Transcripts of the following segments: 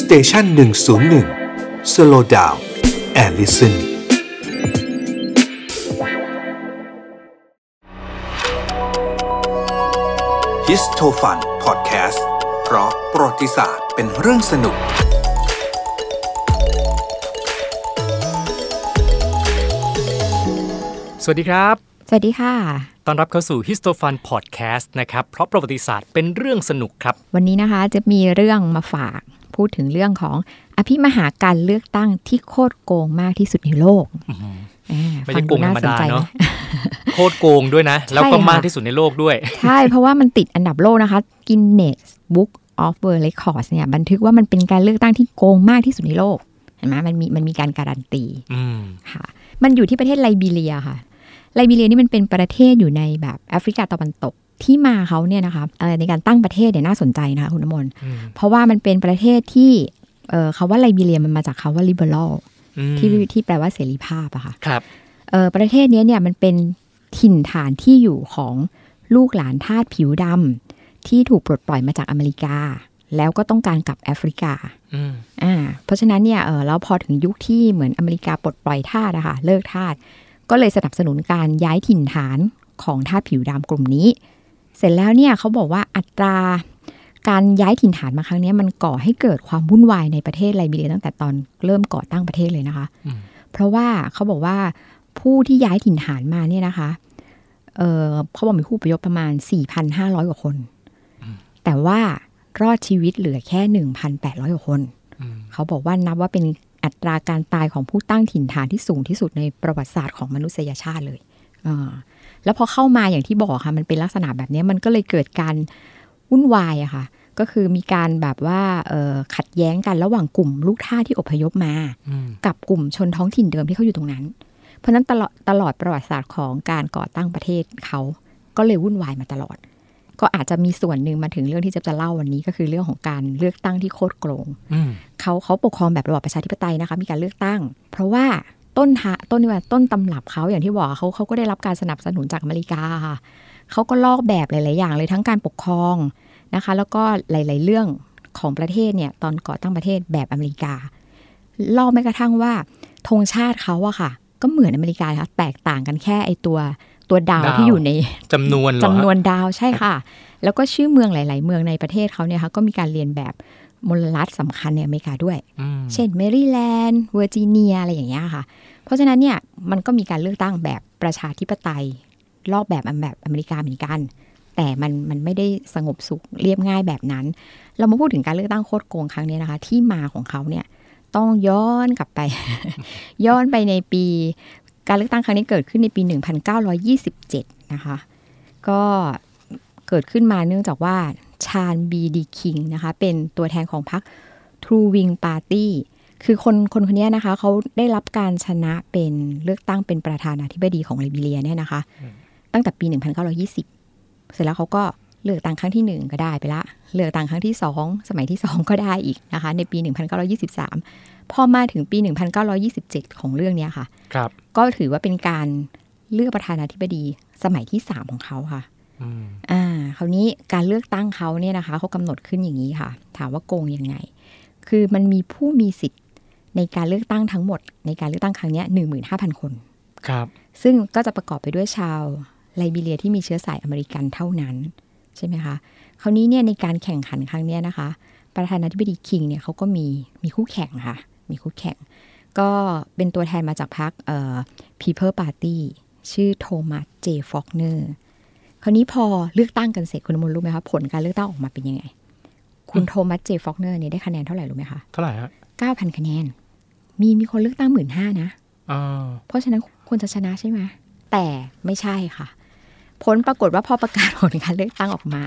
Station หนึ่งศูนย์หนึ่ง slow down and listen Histofun Podcast เพราะประวัติศาสตร์เป็นเรื่องสนุกสวัสดีครับ สวัสดีค่ะต้อนรับเข้าสู่ Histofun Podcast นะครับ เพราะประวัติศาสตร์เป็นเรื่องสนุกครับ วันนี้นะคะจะมีเรื่องมาฝาก พูดถึงเรื่องของอภิมหาการเลือกตั้งที่โคตรโกงมากที่สุดในโลกอ่าไม่ใช่โกงธรรมดาฟัเนาะไหโคตรโกงด้วยนะ แล้วก็ใช่ค่ะมากที่สุดในโลกด้วย ใช่ เพราะว่ามันติดอันดับโลกนะคะ Guinness Book of World Records เนี่ยบันทึกว่ามันเป็นการเลือกตั้งที่โกงมากที่สุดในโลกเห็นไหมมันมีมันมีการการันตีอืมค่ะ มันอยู่ที่ประเทศไลบีเรียค่ะไลบีเรียนี่มันเป็นประเทศอยู่ในแบบแอฟริกาตะวันตก ที่มาเขาเนี่ยนะคะเอ่อในการตั้งประเทศเนี่ยน่าสนใจนะคะคุณน้ำมนต์อืมเพราะว่ามันเป็นประเทศที่เอ่อคาว่าไลบีเรียมันมาจากคาว่า liberal อืมที่ที่แปลว่าเสรีภาพอะค่ะครับเอ่อประเทศเนี้ยเนี่ยมันเป็นถิ่นฐานที่อยู่ของลูกหลานทาสผิวดำที่ถูกปลดปล่อยมาจากอเมริกา แล้วก็ต้องการกลับแอฟริกาอืมอ่าเพราะฉะนั้นเนี่ยเออแล้วพอถึงยุคที่เหมือนอเมริกาปลดปล่อยทาสอะค่ะเลิกทาสก็เลยสนับสนุนการย้ายถิ่นฐานของทาสผิวดำกลุ่มนี้ เสร็จแล้วเนี่ยเขาบอกว่าอัตราการย้ายถิ่นฐานมาครั้งเนี้ยมันก่อให้เกิดความวุ่นวายในประเทศไลบีเรียตั้งแต่ตอนเริ่มก่อตั้งประเทศเลยนะคะอืมเพราะว่าเขาบอกว่าผู้ที่ย้ายถิ่นฐานมาเนี่ยนะคะเออเขาบอกมีผู้อพยพประมาณ 4,500 กว่าคน แต่ว่ารอดชีวิตเหลือแค่ 1,800 กว่าคนอืมเขาบอกว่านับว่าเป็นอัตราการตายของผู้ตั้งถิ่นฐานที่สูงที่สุดในประวัติศาสตร์ของมนุษยชาติเลยอ่า แล้วพอเข้ามาอย่างที่บอกค่ะ มันเป็นลักษณะแบบนี้มันก็เลยเกิดการวุ่นวายอะค่ะ ก็คือมีการแบบว่าเอ่อขัดแย้งกันระหว่างกลุ่มลูกท่าสที่อพยพมาอืมกับกลุ่มชนท้องถิ่นเดิมที่เขาอยู่ตรงนั้น เพราะฉะนั้นตลอดตลอดประวัติศาสตร์ของการก่อตั้งประเทศเขาก็เลยวุ่นวายมาตลอด ก็อาจจะมีส่วนหนึ่งมาถึงเรื่องที่จะจะเล่าวันนี้ก็คือเรื่องของการเลือกตั้งที่โคตรโกงอืมเขาเขาปกครองแบบระบอบประชาธิปไตยนะคะ มีการเลือกตั้ง เพราะว่า ต้นทะต้นนี่ว่าต้นตำรับเขาอย่างที่บอกเขาเขาก็ได้รับการสนับสนุนจากอเมริกาค่ะเขาก็ลอกแบบหลาย ๆ อย่างเลยทั้งการปกครองนะคะ แล้วก็หลาย ๆ เรื่องของประเทศเนี่ยตอนก่อตั้งประเทศแบบอเมริกาลอกแม้กระทั่งว่าธงชาติเขาอะค่ะ ก็เหมือนอเมริกาค่ะแตกต่างกันแค่ไอตัวตัวดาวดาวที่อยู่ในจำนวนเหรอจำนวนดาวใช่ค่ะ แล้วก็ชื่อเมืองหลาย ๆ เมืองในประเทศเขาเนี่ยค่ะก็มีการเลียนแบบ มลรัฐสำคัญในอเมริกาด้วยอืมเช่นแมริแลนด์เวอร์จิเนียอะไรอย่างเงี้ยค่ะ เพราะฉะนั้นเนี่ยมันก็มีการเลือกตั้งแบบประชาธิปไตย รอบแบบแบบอเมริกาเหมือนกัน แต่มันมันไม่ได้สงบสุขเรียบง่ายแบบนั้น เรามาพูดถึงการเลือกตั้งโคตรโกงครั้งนี้นะคะ ที่มาของเขาเนี่ยต้องย้อนกลับไป ย้อนไปในปี การเลือกตั้งครั้งนี้เกิดขึ้นในปี 1927 นะคะ ก็เกิดขึ้นมาเนื่องจากว่า ชาญบีดีคิงนะคะ เป็นตัวแทนของพรรค True Wing Party คือคนคนคนนี้นะคะเขาได้รับการชนะเป็นเลือกตั้งเป็นประธานาธิบดีของไลบีเรียเนี่ยนะคะ ตั้งแต่ปี 1920 เสร็จแล้วเขาก็เลือกตั้งครั้งที่หนึ่งก็ได้ไปละ เลือกตั้งครั้งที่สองสมัยที่สองก็ได้อีกนะคะ ในปี 1923 พอมาถึงปี 1927 ของเรื่องเนี้ยค่ะครับก็ถือว่าเป็นการเลือกประธานาธิบดีสมัยที่สามของเขาค่ะอืมอ่า คราวนี้การเลือกตั้งเขาเนี่ยนะคะเขากำหนดขึ้นอย่างนี้ค่ะ ถามว่าโกงยังไง คือมันมีผู้มีสิทธิ์ในการเลือกตั้งทั้งหมด ในการเลือกตั้งครั้งเนี้หนึ่งหมื่นห้าพันคน ครับ ซึ่งก็จะประกอบไปด้วยชาวไลบีเรียที่มีเชื้อสายอเมริกันเท่านั้น ใช่ไหมคะ คราวนี้เนี่ยในการแข่งขันครั้งเนี้ยนะคะ ประธานาธิบดีคิงเนี่ยเขาก็มีมีคู่แข่งค่ะ มีคู่แข่ง ก็เป็นตัวแทนมาจากพรรคเอ่อ People Party ชื่อ Thomas J. Faulkner ค่ะ ราวนี้พอเลือกตั้งกันเสร็จคุณอมรรู้ไหมคะผลการเลือกตั้งออกมาเป็นยังไง คุณ Thomas J. Faulkner เนี่ยได้คะแนนเท่าไหร่รู้ไหมคะ เท่าไหร่ฮะ9,000คะแนน มีมีคนเลือกตั้งหมื่นห้านะอ่าเพราะฉะนั้นควรจะชนะใช่ไหมแต่ไม่ใช่ค่ะ ผลปรากฏว่าพอประกาศผลการเลือกตั้งออกมา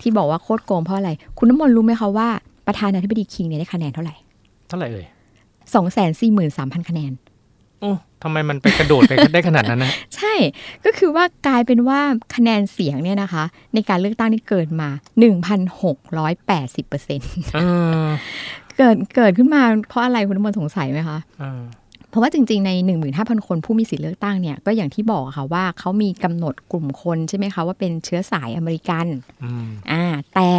ที่บอกว่าโคตรโกงเพราะอะไร คุณน้ำมนต์รู้ไหมคะว่าประธานาธิบดีคิงเนี่ยได้คะแนนเท่าไหร่ เท่าไหร่เอ่ยสองแสนสี่หมื่นสามพันคะแนน โอ้ทำไมมันไปกระโดดไปได้ขนาดนั้นนะใช่ก็คือว่ากลายเป็นว่าคะแนนเสียงเนี่ยนะคะ ในการเลือกตั้งที่เกิดมา 1,680เปอร์เซ็นเออเกิดเกิดขึ้นมาเพราะอะไรคุณน้ำมนต์สงสัยไหมคะเออเพราะว่าจริง ๆ ใน 15,000 คนผู้มีสิทธิเลือกตั้งเนี่ยก็อย่างที่บอกอะค่ะว่าเขามีกำหนดกลุ่มคนใช่ไหมคะว่าเป็นเชื้อสายอเมริกันอืมอ่าแต่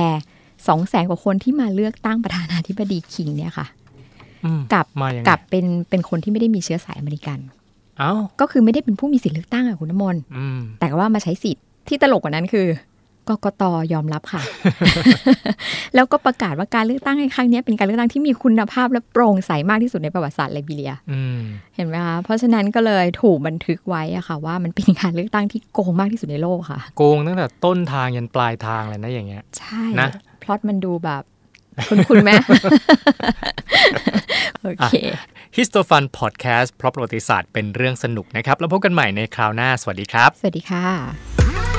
สองแสนกว่าคนที่มาเลือกตั้งประธานาธิบดีคิงเนี่ยค่ะอืม กับมายังไงกับเป็นเป็นคนที่ไม่ได้มีเชื้อสายอเมริกันเอ้าก็คือไม่ได้เป็นผู้มีสิทธิ์เลือกตั้งอะคุณน้ำมนต์อืมแต่ว่ามาใช้สิทธิ์ที่ตลกกว่านั้นคือกกตยอมรับค่ะ แล้วก็ประกาศว่าการเลือกตั้งในครั้งนี้เป็นการเลือกตั้งที่มีคุณภาพและโปร่งใสมากที่สุดในประวัติศาสตร์ไลบีเรียอืมเห็นไหมคะ เพราะฉะนั้นก็เลยถูกบันทึกไว้อะค่ะ ว่ามันเป็นการเลือกตั้งที่โกงมากที่สุดในโลกค่ะ โกงตั้งแต่ต้นทางยันปลายทางเลยนะอย่างเงี้ย ใช่นะ พล็อตมันดูแบบ คุณคุณแม่โอ เคฮิสโตฟันพอดแคสต์เพราะประวัติศาสตร์เป็นเรื่องสนุกนะครับ แล้วพบกันใหม่ในคราวหน้า สวัสดีครับ สวัสดีค่ะ